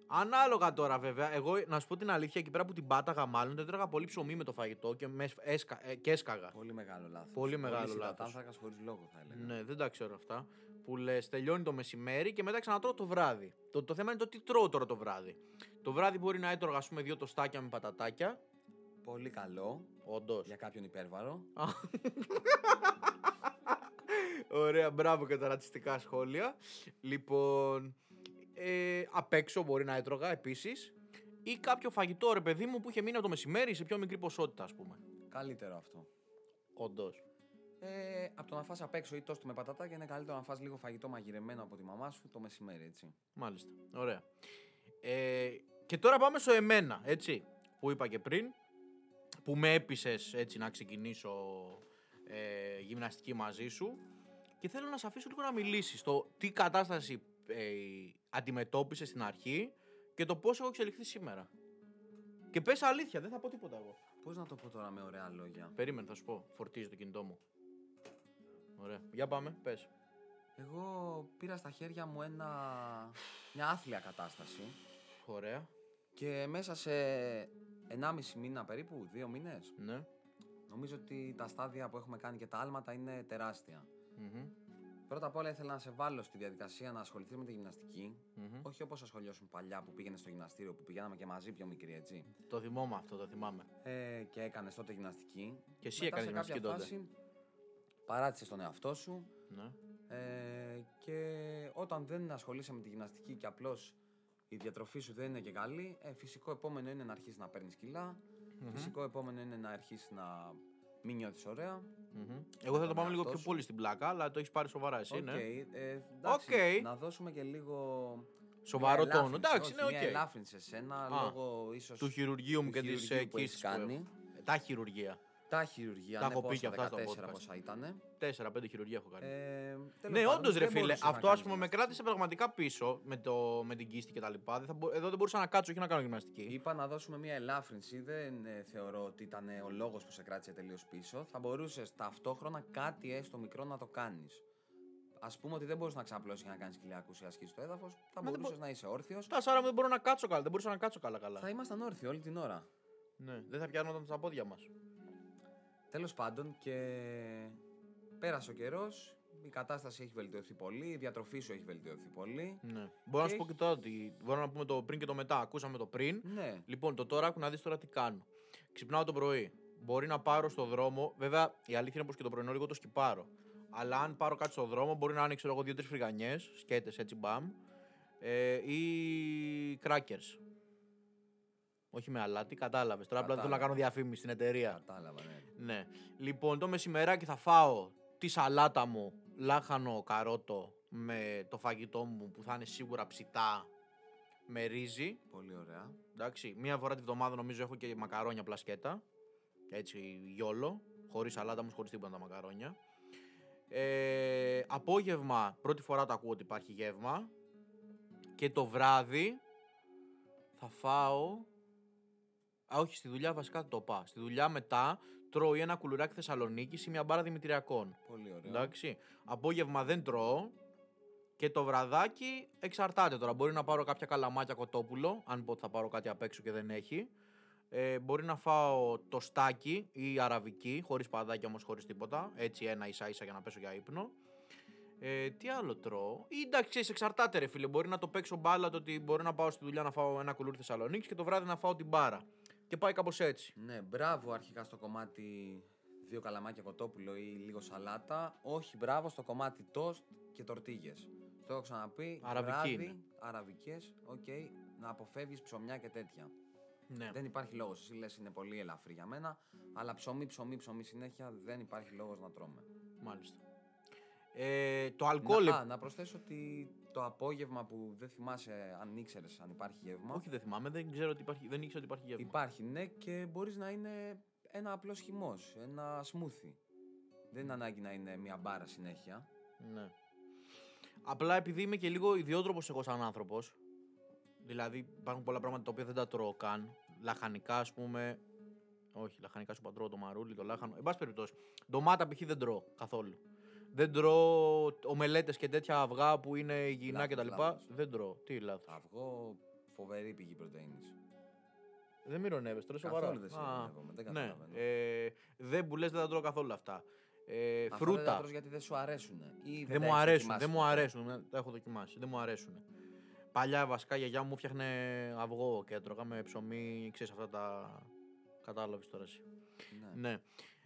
Ανάλογα τώρα βέβαια, εγώ να σου πω την αλήθεια, εκεί πέρα που την πάταγα μάλλον, δεν έτρωγα πολύ ψωμί με το φαγητό και, με, έσκα, ε, και έσκαγα. Πολύ μεγάλο λάθος. Πολύ μεγάλο λάθος. Άνθρακα χωρίς λόγο, θα έλεγα. Ναι, δεν τα ξέρω αυτά. Που λες, τελειώνει το μεσημέρι και μετά ξανατρώω το βράδυ. Το, το θέμα είναι το τι τρώω τώρα το βράδυ. Το βράδυ μπορεί να έτρωγα, ας πούμε, δύο τοστάκια με πατατάκια. Πολύ καλό Όντως. για κάποιον υπέρβαρο. Ωραία, μπράβο και τα ρατσιστικά σχόλια. Λοιπόν, ε, απ' έξω μπορεί να έτρωγα επίσης. Ή κάποιο φαγητό, ρε παιδί μου, που είχε μείνει από το μεσημέρι σε πιο μικρή ποσότητα, ας πούμε. Καλύτερο αυτό. Όντω. Ε, από το να φας απ' έξω ή τόστο με πατατάκια είναι καλύτερο να φας λίγο φαγητό μαγειρεμένο από τη μαμά σου το μεσημέρι, έτσι. Μάλιστα. Ωραία. Ε, και τώρα πάμε στο εμένα, έτσι. Που είπα και πριν. Που με έπεισες έτσι να ξεκινήσω ε, γυμναστική μαζί σου. Και θέλω να σε αφήσω λίγο να μιλήσεις το τι κατάσταση ε, αντιμετώπισε στην αρχή και το πώς έχω εξελιχθεί σήμερα. Και πες αλήθεια, δεν θα πω τίποτα εγώ. Πώς να το πω τώρα με ωραία λόγια; Περίμενε, θα σου πω. Φορτίζει το κινητό μου. Ωραία. Για πάμε, πες. Εγώ πήρα στα χέρια μου ένα... μια άθλια κατάσταση Ωραία. και μέσα σε 1,5 μήνα περίπου, δύο μήνες. Ναι. Νομίζω ότι τα στάδια που έχουμε κάνει και τα άλματα είναι τεράστια. Μμμ. Πρώτα απ' όλα ήθελα να σε βάλω στη διαδικασία να ασχοληθεί με τη γυμναστική. Μμμ. Όχι όπως ασχολιώσουν παλιά που πήγαινε στο γυμναστήριο που πηγαίναμε και μαζί πιο μικροί, έτσι. Το θυμόμαι αυτό, το θυμάμαι. Ε, και έκανες τότε γυμναστική. Και εσύ Μετά έκανες σε γυμναστική κάποια τότε. φάση παράτησε τον εαυτό σου Ναι. ε, και όταν δεν ασχολείσαι με τη γυμναστική και απλώς η διατροφή σου δεν είναι και καλή, ε, φυσικό επόμενο είναι να αρχίσεις να παίρνεις κιλά. Μμμ. Φυσικό επόμενο είναι να αρχίσεις να μην νιώθεις ωραία. Μμμ. Εγώ θα το τον πάμε λίγο εαυτός πιο σου. πολύ στην πλάκα, αλλά το έχεις πάρει σοβαρά εσύ, Οκ, ναι. ε, εντάξει, Οκ. Να δώσουμε και λίγο. Σοβαρό μια τόνο. ελάφρυνση, Εντάξει, όχι, ναι, Μια οκ. ελάφρυνση σε σένα Α, λόγω ίσως. Του χειρουργείου μου και της χειρουργείου που έχεις κίστη που κάνει. έχω. Ε, Τα χειρουργία. Τα χειρουργία. Τα ναι, έχω πει πόσα, και αυτά στο 14 podcast. πόσα ήταν. Τέσσερα, πέντε χειρουργία έχω κάνει. Ε, τέλος ναι, πάντων, όντως ρε δεν φίλε, μπορούσες να αυτό ας κάνεις πούμε με γυμναστική. κράτησε πραγματικά πίσω με, το, με την κίστη και τα λοιπά. Δεν θα μπο- Εδώ δεν μπορούσα να κάτσω και να κάνω γυμναστική. Είπα να δώσουμε μια ελάφρυνση. Δεν ε, θεωρώ ότι ήταν ε, ο λόγος που σε κράτησε τελείως πίσω. Θα μπορούσες ταυτόχρονα κάτι έστω μικρό να το κάνεις. Α πούμε ότι δεν μπορείς να ξαπλώσεις και να κάνεις κοιλιακούς ή ασκήσεις στο έδαφος. Θα Μα δεν μπορούσες να είσαι όρθιος. Τα σάρα μου δεν μπορώ να κάτσω καλά. Δεν μπορούσα να κάτσω καλά καλά. Θα ήμασταν όρθιοι όλη την ώρα. Ναι, δεν θα πιάνονταν στα πόδια μας. Τέλος πάντων και πέρασε ο καιρός. Η κατάσταση έχει βελτιωθεί πολύ. Η διατροφή σου έχει βελτιωθεί πολύ. Ναι. Μπορώ να Και σου πω και τώρα ότι. Μπορώ να πούμε το πριν και το μετά. Ακούσαμε το πριν. Ναι. Λοιπόν, το τώρα άκου να δεις τώρα τι κάνω. Ξυπνάω το πρωί. Μπορεί να πάρω στο δρόμο. Βέβαια, η αλήθεια είναι πως και το πρωινό λίγο το σκυπάρω. Αλλά αν πάρω κάτι στο δρόμο, μπορεί να είναι ξέρω εγώ δύο-τρει φρυγανιές, σκέτες έτσι μπαμ. Ε, ή crackers. Όχι με αλάτι, κατάλαβες. Τώρα απλά δεν θέλω να Κατάλαβα. κάνω διαφήμιση στην εταιρεία. Κατάλαβα, ναι. Ναι. Λοιπόν, το μεσημεράκι θα φάω τη σαλάτα μου, λάχανο καρότο με το φαγητό μου που θα είναι σίγουρα ψητά με ρύζι. Πολύ ωραία. Εντάξει, μία φορά τη βδομάδα νομίζω έχω και μακαρόνια πλασκέτα. Έτσι, γιόλο. Χωρίς σαλάτα μου, χωρίς τίποτα τα μακαρόνια. Ε, απόγευμα, πρώτη φορά το ακούω ότι υπάρχει γεύμα. Και το βράδυ θα φάω. Α, όχι, στη δουλειά βασικά το πάω. Στη δουλειά μετά τρώω ή ένα κουλουράκι Θεσσαλονίκη ή μια μπάρα Δημητριακών. Πολύ ωραία. Εντάξει. Απόγευμα δεν τρώω. Και το βραδάκι εξαρτάται τώρα. Μπορεί να πάρω κάποια καλαμάκια κοτόπουλο, αν πω ότι θα πάρω κάτι απ' έξω και δεν έχει. Ε, μπορεί να φάω το στάκι ή αραβική, χωρίς παδάκι όμως χωρίς τίποτα. Έτσι ένα ίσα ίσα για να πέσω για ύπνο. Ε, τι άλλο τρώω; Ή εντάξει, ξέρεις, εξαρτάται ρε φίλε. Μπορεί να το παίξω μπάλα το ότι μπορεί να πάω στη δουλειά να φάω ένα κουλούρι Θεσσαλονίκης και το βράδυ να φάω την μπάρα. Και πάει κάπως έτσι. Ναι, μπράβο αρχικά στο κομμάτι δύο καλαμάκια κοτόπουλο ή λίγο σαλάτα. Όχι μπράβο στο κομμάτι τοστ και τορτίγες. Το έχω ξαναπεί. Αραβική βράδυ, είναι. αραβικές, οκ, να αποφεύγεις ψωμιά και τέτοια. Ναι. Δεν υπάρχει λόγος. Εσύ λες είναι πολύ ελαφρύ για μένα, αλλά ψωμί, ψωμί, ψωμί συνέχεια δεν υπάρχει λόγος να τρώμε. Μάλιστα. Ε, το αλκοόλ. Να, α, να προσθέσω ότι το απόγευμα που δεν θυμάσαι αν ήξερες αν υπάρχει γεύμα. Όχι, δεν θυμάμαι, δεν, ξέρω ότι υπάρχει, δεν ήξερα ότι υπάρχει γεύμα. Υπάρχει, ναι, και μπορείς να είναι ένα απλός χυμός, ένα σμούθι. Δεν είναι ανάγκη να είναι μια μπάρα συνέχεια. Ναι. Απλά επειδή είμαι και λίγο ιδιότροπος εγώ σαν άνθρωπος. Δηλαδή υπάρχουν πολλά πράγματα τα οποία δεν τα τρώω καν. Λαχανικά, ας πούμε. Όχι, λαχανικά σου πατρώω το μαρούλι, το λάχανο. Εν πάση περιπτώσει. Ντομάτα π.χ. δεν τρώω καθόλου. Δεν τρώω ομελέτες και τέτοια αυγά που είναι υγιεινά Λάθος, κτλ. λάθος. Δεν τρώω. Τι λάθος. Αυγό, φοβερή πηγή πρωτενη. Δεν μοιρονεύεσαι, τώρα σοβαρά. Καθόλου δεν σε Α, ειρωνεύομαι, δεν ναι. καταλαβαίνω. Ε, δεν που λες δεν τα τρώω καθόλου αυτά. Ε, Αυτά φρούτα. Δεν τα τρως γιατί δεν σου αρέσουν. Ή Δεν τα μου έχεις αρέσουν, δοκιμάσει δεν μου ποτέ; αρέσουν. ε, Τα έχω δοκιμάσει. Δεν μου αρέσουν. Παλιά βασικά η γιαγιά μου φτιάχνε αυγό και έτρωγα με ψωμί, ξέρεις αυτά τα... Κατάλαβες τώρα εσύ. Ναι. Ναι.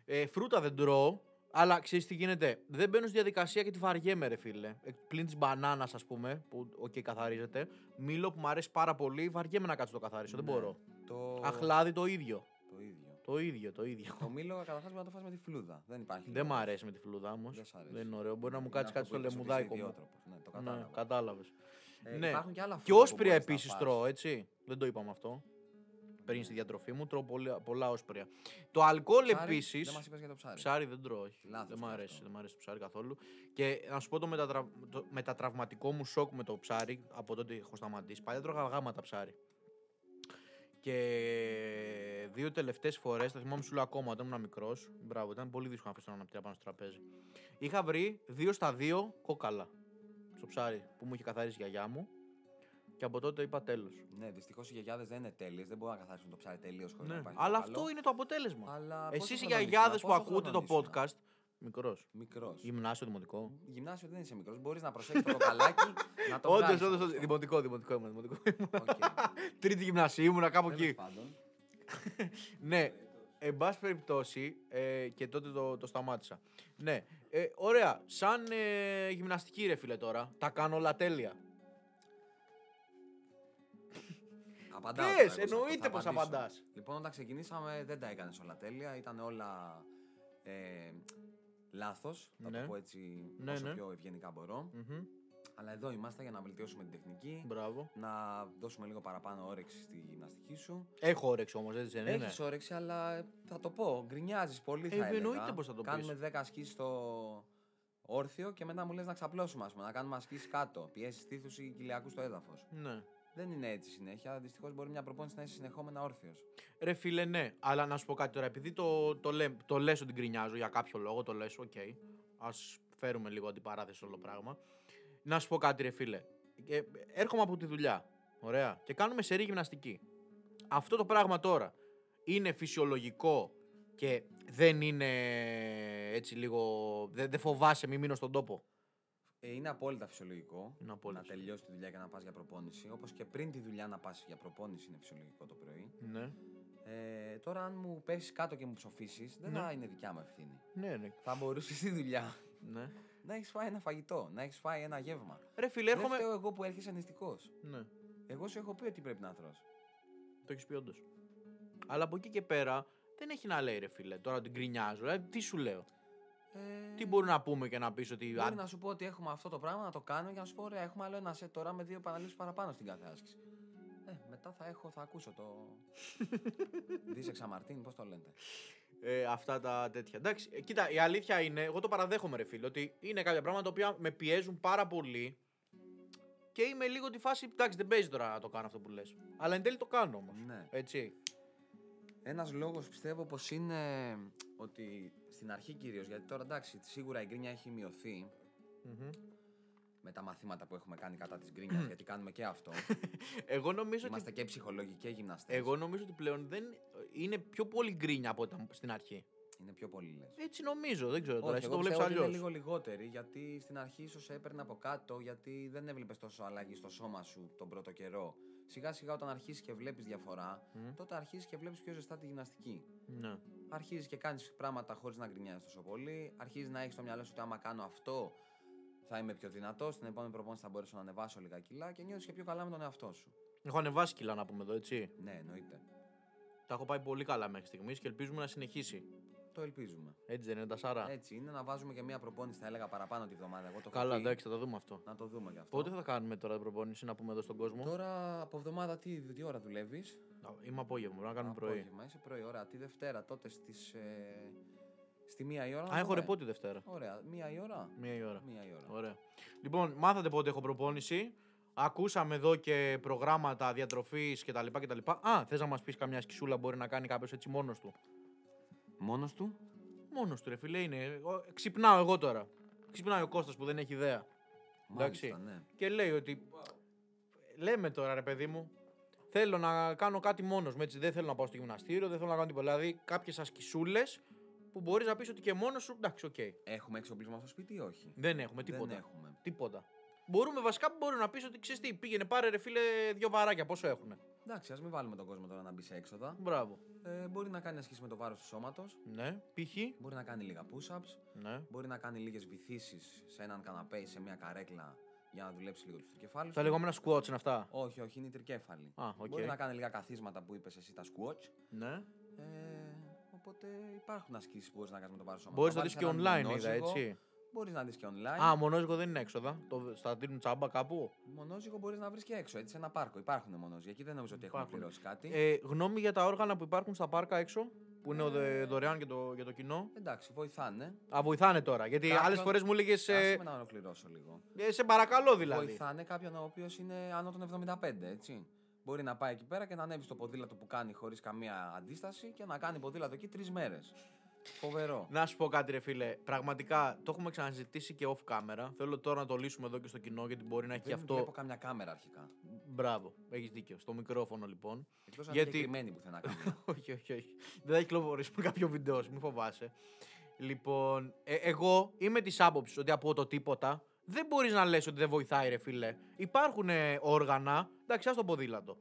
Ε, φρούτα δεν τρώω, αλλά ξέρεις τι γίνεται; Δεν μπαίνω στη διαδικασία και τη βαριέμαι ρε φίλε. Ε, Πλην της μπανάνας ας πούμε, που οκ καθαρίζεται. Μήλο που μου αρέσει πάρα πολύ, βαριέμαι να κάτσω το καθαρίσω. Δεν Ναι. μπορώ. Το... Αχλάδι το ίδιο. Το ίδιο. Το ίδιο, το ίδιο. Το μήλο καταρχά πρέπει να το φας με τη φλούδα. Δεν υπάρχει. Δεν μ' λόγος. αρέσει με τη φλούδα όμως. Δεν σ' αρέσει. Δεν είναι ωραίο. Μπορεί να μου Είναι κάτσει αυτό κάτι στο που είπες, ότι λεμουδάκι είσαι μου. ιδιότροπος. Ναι, το Ναι, κατάλαβα. κατάλαβες. Ε, ναι. Υπάρχουν και άλλα Και φρούτα που όσπρια μπορείς να επίσης φας. τρώω, έτσι. Δεν το είπαμε αυτό. Πριν στη διατροφή μου τρώω πολλά, πολλά όσπρια. Το αλκοόλ Ψάρι, επίση. Δεν μας είπες για το ψάρι. Ψάρι δεν τρώω, όχι. Λάθος δεν μου και αρέσει, αυτό. δεν μου αρέσει το ψάρι καθόλου. Και να σου πω το, μετατρα... το μετατραυματικό μου σοκ με το ψάρι από τότε έχω σταματήσει. Παλιά τρώγα γάματα ψάρι. Και δύο τελευταίες φορές, τα θυμάμαι σου λέω ακόμα όταν ήμουν μικρός. Μπράβο, ήταν πολύ δύσκολο να αφήσω τον αναπτύα πάνω στο τραπέζι. Είχα βρει δύο στα δύο κόκαλα στο ψάρι που μου είχε καθαρίσει η γιαγιά μου. Και από τότε είπα τέλος. Ναι, δυστυχώς οι γιαγιάδες δεν είναι τέλειες. Δεν μπορούν να καθαρίσουν το ψάρι τελείως χωρίς να Ναι. υπάρχει. Αλλά αυτό είναι το αποτέλεσμα. Αλλά Εσείς οι πόσο γιαγιάδες χρονών που ήσουν, ακούτε πόσο το χρονών ήσουν; podcast. Μικρός. Μικρός. Γυμνάσιο, δημοτικό. Γυμνάσιο δεν είσαι μικρός. Μπορείς να προσέχει το κοκαλάκι να το Όντως, βγάλεις όντως. από αυτό. Δημοτικό, δημοτικό ήμουν. δημοτικό. Οκ. Τρίτη γυμνασίου ήμουνα κάπου Τέλος εκεί. πάντων, Ναι, εν πάση περιπτώσει, ε, και τότε το, το σταμάτησα. Ναι, ε, ωραία. Σαν ε, γυμναστική ρε φίλε τώρα, τα κάνω όλα τέλεια. Απαντάω. Πες, τώρα εγώ σε αυτό, εννοείται θα πως απαντήσω. απαντάς. Λοιπόν, όταν ξεκινήσαμε δεν τα έκανες όλα τέλεια. Ήταν όλα ε, λάθος. Θα Ναι. το πω έτσι Ναι, όσο ναι. πιο ευγενικά μπορώ. Μμμ, Αλλά εδώ είμαστε για να βελτιώσουμε την τεχνική. Μπράβο. Να δώσουμε λίγο παραπάνω όρεξη στη γυμναστική σου. Έχω όρεξη όμως, έτσι δεν είναι; Έχεις όρεξη, αλλά ε, θα το πω. Γκρινιάζεις πολύ, θα Ε, έλεγα. εννοείται πως θα το πεις. Κάνουμε 10 ασκήσει στο όρθιο και μετά μου λες να ξαπλώσουμε, ας πούμε, να κάνουμε ασκήσεις κάτω. Πιέσεις στήθους ή κοιλιακούς στο έδαφος. Ναι. Δεν είναι έτσι συνέχεια. Δυστυχώς μπορεί μια προπόνηση να είσαι συνεχόμενα όρθιος. Ρε φίλε, ναι. Αλλά να σου πω κάτι τώρα. Επειδή το, το, λέ, το λες ότι γκρινιάζω για κάποιο λόγο, το λες, οκ. Ας φέρουμε λίγο αντιπαράθεση όλο πράγμα. Να σου πω κάτι ρε φίλε. Ε, έρχομαι από τη δουλειά. Ωραία. Και κάνουμε σερί γυμναστική. Αυτό το πράγμα τώρα είναι φυσιολογικό και δεν είναι έτσι λίγο... Δεν, δεν φοβάσαι μη μείνω στον τόπο. Ε, είναι απόλυτα φυσιολογικό Είναι απόλυτα να τελειώσει τη δουλειά και να πας για προπόνηση. Όπως και πριν τη δουλειά να πας για προπόνηση είναι φυσιολογικό το πρωί. Ναι. Ε, τώρα, αν μου πέσει κάτω και μου ψοφήσεις, δεν Ναι. θα είναι δικιά μου ευθύνη. Ναι, ναι. Θα μπορούσε στη δουλειά ναι. να έχεις φάει ένα φαγητό, να έχεις φάει ένα γεύμα. Ρε φίλε, Δεν έρχομαι... φταίω εγώ που έρχεσαι νηστικός. Ναι. Εγώ σου έχω πει ότι πρέπει να τρως. Το έχεις πει όντως. Αλλά από εκεί και πέρα δεν έχει να λέει ρε φίλε. Τώρα την γκρινιάζω. Ε, τι σου λέω. Ε, Τι μπορούμε να πούμε και να πεις ότι. Μπορεί αν- να σου πω ότι έχουμε αυτό το πράγμα να το κάνουμε και να σου πω: Ωραία, έχουμε άλλο ένα σετ τώρα με δύο επαναλήψει παραπάνω στην κάθε άσκηση. Ε, μετά θα έχω, θα ακούσω το. Δίσεξα Μαρτίν, πώς το λέτε. ε, αυτά τα τέτοια. Εντάξει, ε, κοίτα, η αλήθεια είναι, εγώ το παραδέχομαι, ρε φίλε, ότι είναι κάποια πράγματα τα οποία με πιέζουν πάρα πολύ και είμαι λίγο τη φάση. Εντάξει, δεν παίζει τώρα να το κάνω αυτό που λες. Αλλά εν τέλει το κάνω όμως. Ναι. Έτσι. Ένας λόγος πιστεύω πως είναι ότι στην αρχή κυρίως, γιατί τώρα εντάξει, σίγουρα η γκρίνια έχει μειωθεί Μμμ. με τα μαθήματα που έχουμε κάνει κατά της γκρίνιας, γιατί κάνουμε και αυτό. Εγώ νομίζω Είμαστε ότι. και ψυχολόγοι και γυμναστές. Εγώ νομίζω ότι πλέον δεν είναι πιο πολύ γκρίνια από όταν στην αρχή. Είναι πιο πολύ λες. Έτσι νομίζω, δεν ξέρω τώρα. Όχι, Εσύ εγώ το βλέπεις πιστεύω ότι αλλιώς. είναι λίγο λιγότερη γιατί στην αρχή ίσως σε έπαιρνε από κάτω γιατί δεν έβλεπες τόσο αλλαγή στο σώμα σου τον πρώτο καιρό. Σιγά σιγά όταν αρχίσεις και βλέπεις διαφορά, Μμ. τότε αρχίζει και βλέπεις πιο ζεστά τη γυμναστική. Ναι. Αρχίζεις και κάνεις πράγματα χωρίς να γκρινιάζεις τόσο πολύ. Αρχίζεις να έχεις στο μυαλό σου ότι άμα κάνω αυτό θα είμαι πιο δυνατός. Στην επόμενη προπόνηση θα μπορέσω να ανεβάσω λίγα κιλά και νιώθεις και πιο καλά με τον εαυτό σου. Έχω ανεβάσει κιλά να πούμε εδώ, έτσι. Ναι, εννοείται. Τα έχω πάει πολύ καλά μέχρι στιγμής και ελπίζουμε να συνεχίσει. Το ελπίζουμε. Έτσι δεν είναι τα Σάρα. Έτσι είναι να βάζουμε και μία προπόνηση, θα έλεγα παραπάνω τη βδομάδα. Εγώ το έχω Καλά, πει. εντάξει, θα το δούμε αυτό. Να το δούμε γι' αυτό. Πότε θα κάνουμε τώρα την προπόνηση, να πούμε εδώ στον κόσμο; Τώρα από εβδομάδα τι, τι ώρα δουλεύεις; Α, Είμαι απόγευμα, μπορούμε να κάνουμε πρωί. Απόγευμα, είσαι πρωί. Ωραία. Τη Δευτέρα τότε στις, ε, στη μία η ώρα. να Α, έχω δούμε. ρεπό τη Δευτέρα. Ωραία. Μία η ώρα; Μία η ώρα. Μία η ώρα. Ωραία. Λοιπόν, μάθατε πότε έχω προπόνηση. Ακούσαμε εδώ και προγράμματα διατροφής κτλ. κτλ. Α, θες να μας πεις καμιά σκισούλα μπορεί να κάνει κάποιος έτσι μόνος του; Μόνος του; Μόνος του, ρε φίλε, είναι. Εγώ- Ξυπνάω εγώ τώρα. Ξυπνάει ο Κώστας που δεν έχει ιδέα. Εντάξει. Μάλιστα, ναι. Και λέει ότι. Λέμε τώρα, ρε παιδί μου, θέλω να κάνω κάτι μόνος μου. Έτσι, δεν θέλω να πάω στο γυμναστήριο, δεν θέλω να κάνω τίποτα. Δηλαδή, κάποιες ασκησούλες που μπορείς να πεις ότι και μόνος σου. Εντάξει, οκ. Έχουμε εξοπλισμό στο σπίτι ή όχι; Δεν έχουμε τίποτα. Δεν έχουμε. Τίποτα. Μπορούμε βασικά μπορεί να πεις ότι ξέρεις τι, πήγαινε πάρε ρε φίλε δύο βαράκια. Πόσο έχουν. Εντάξει, ας μην βάλουμε τον κόσμο τώρα να μπει σε έξοδα. Μπράβο. Ε, μπορεί να κάνει ασκήσεις με το βάρος του σώματος. Ναι, π.χ. Μπορεί να κάνει λίγα push-ups. Ναι. Μπορεί να κάνει λίγες βυθίσεις σε έναν καναπέ ή σε μια καρέκλα για να δουλέψει λίγο τρικέφαλο. Τα λεγόμενα squats είναι αυτά; Όχι, όχι, είναι οι τρικέφαλοι. Α, οκ. Μπορεί να κάνει λίγα καθίσματα που είπες εσύ τα squats. Ναι. Ε, οπότε υπάρχουν ασκήσεις που μπορείς να κάνεις με το βάρος σώμα. Μπορείς να δεις και online, είδα έτσι. Μπορείς να δεις και online. Α, μονόζυγο δεν είναι έξοδα. Το, στα δίνουν τσάμπα κάπου; Μονόζυγο μπορείς να βρεις και έξω, έτσι, σε ένα πάρκο. Υπάρχουν μονόζυγοι. Εκεί δεν νομίζω ότι έχουμε Υπάρχουν. πληρώσει κάτι. Ε, γνώμη για τα όργανα που υπάρχουν στα πάρκα έξω, που είναι δε- δωρεάν για το, για το κοινό; Εντάξει, βοηθάνε. Α, βοηθάνε τώρα. Γιατί Κάποιον- άλλες φορές μου έλεγε. Άσε Ε, με να ολοκληρώσω λίγο. ε, σε παρακαλώ δηλαδή. Βοηθάνε κάποιον ο οποίος είναι άνω των 75, έτσι. Μπορεί να πάει εκεί πέρα και να ανέβει στο ποδήλατο που κάνει χωρίς καμία αντίσταση και να κάνει ποδήλατο εκεί τρεις μέρες. Φοβερό. Να σου πω κάτι, ρε φίλε. Πραγματικά το έχουμε ξαναζητήσει και off camera. Θέλω τώρα να το λύσουμε εδώ και στο κοινό γιατί μπορεί να έχει και Δεν αυτό. βλέπω καμιά κάμερα αρχικά. Μπράβο, έχεις δίκιο. Στο μικρόφωνο λοιπόν. Εκτός αν Γιατί- είναι κρυμμένη πουθενά καμία. όχι, όχι, όχι. Δεν θα κυκλοφορήσουμε κάποιο βίντεο, μην φοβάσαι. Λοιπόν, ε, εγώ είμαι της άποψης ότι από το τίποτα δεν μπορείς να λες ότι δεν βοηθάει, ρε φίλε. Υπάρχουν ε, όργανα, εντάξει, ας το ποδήλατο,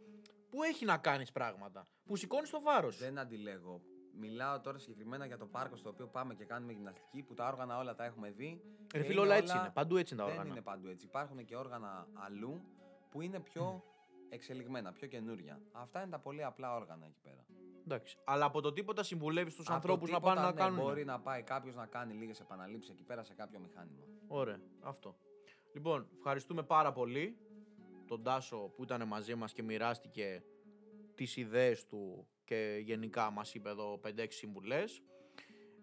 που έχει να κάνεις πράγματα. Που σηκώνεις το βάρος. Δεν αντιλέγω. Μιλάω τώρα συγκεκριμένα για το πάρκο στο οποίο πάμε και κάνουμε γυμναστική που τα όργανα όλα τα έχουμε δει. Ρε και φίλε, είναι όλα έτσι είναι. Παντού έτσι είναι τα Δεν όργανα. είναι παντού έτσι. Υπάρχουν και όργανα αλλού που είναι πιο εξελιγμένα, πιο καινούρια. Αυτά είναι τα πολύ απλά όργανα εκεί πέρα. Εντάξει. Αλλά από το τίποτα συμβουλεύεις τους Από ανθρώπους να τίποτα, πάνε να ναι, κάνουν. Μπορεί να πάει κάποιος να κάνει λίγες επαναλήψεις εκεί πέρα σε κάποιο μηχάνημα. Ωραία, αυτό. Λοιπόν, ευχαριστούμε πάρα πολύ τον Τάσο που ήταν μαζί μας και μοιράστηκε τις ιδέες του και γενικά μας είπε εδώ 5-6 συμβουλές.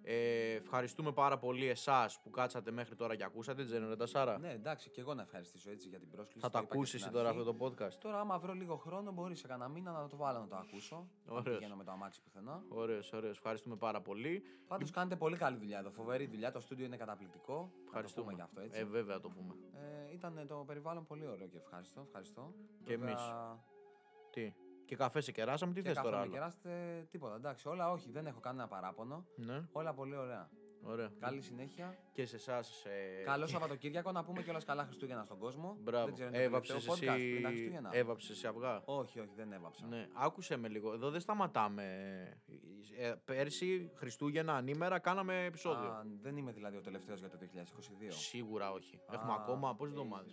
Ε, ευχαριστούμε πάρα πολύ εσάς που κάτσατε μέχρι τώρα και ακούσατε, Τζένερε Σάρα. Ναι, εντάξει, και εγώ να ευχαριστήσω έτσι για την πρόσκληση. Θα το είπα και ακούσεις στην εσύ τώρα αρχή. αυτό το podcast; Τώρα, άμα βρω λίγο χρόνο, μπορεί σε κανένα μήνα να το βάλω να το ακούσω. Αν Ωραίος. πηγαίνω με το αμάξι πουθενά. Ωραίος, ωραίος. Ευχαριστούμε πάρα πολύ. Πάντως κάνετε πολύ καλή δουλειά εδώ. Φοβερή δουλειά. Το στούντιο είναι καταπληκτικό. Ευχαριστούμε. Να το πούμε γι' αυτό έτσι. Ε, βέβαια το πούμε. Ε, ήταν το περιβάλλον πολύ ωραίο και ευχαριστώ. ευχαριστώ. Και Βέβαια, εμείς. Τι; Και καφέ σε κεράσαμε, τι Και θες καφέ τώρα με άλλο. κεράστε τίποτα. Εντάξει, όλα όχι, δεν έχω κανένα παράπονο. Ναι, Όλα πολύ ωραία. ωραία. Καλή συνέχεια. Και σε εσά. Ε... Καλό Σαββατοκύριακο να πούμε κιόλα καλά Χριστούγεννα στον κόσμο. Μπράβο. Δεν ξέρω, είναι το Έβαψες τελευταίο podcast πριν τα εσύ, Χριστούγεννα. έβαψες εσύ αυγά. Όχι, όχι, δεν έβαψα. Ναι, άκουσε με λίγο. Εδώ δεν σταματάμε. Ε, πέρσι, Χριστούγεννα, ανήμερα, κάναμε επεισόδιο. Α, δεν είμαι δηλαδή ο τελευταίο για το 2022. Σίγουρα όχι. Α, Έχουμε ακόμα πόσε εβδομάδε.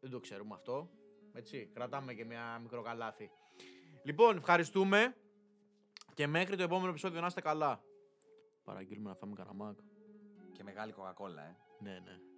Δεν το ξέρουμε αυτό. Έτσι, κρατάμε και μια μικρό καλάθι. Λοιπόν, ευχαριστούμε και μέχρι το επόμενο επεισόδιο να είστε καλά. Παραγγείλουμε να φάμε καραμάκ. Και μεγάλη κοκακόλα, ε. Ναι, ναι.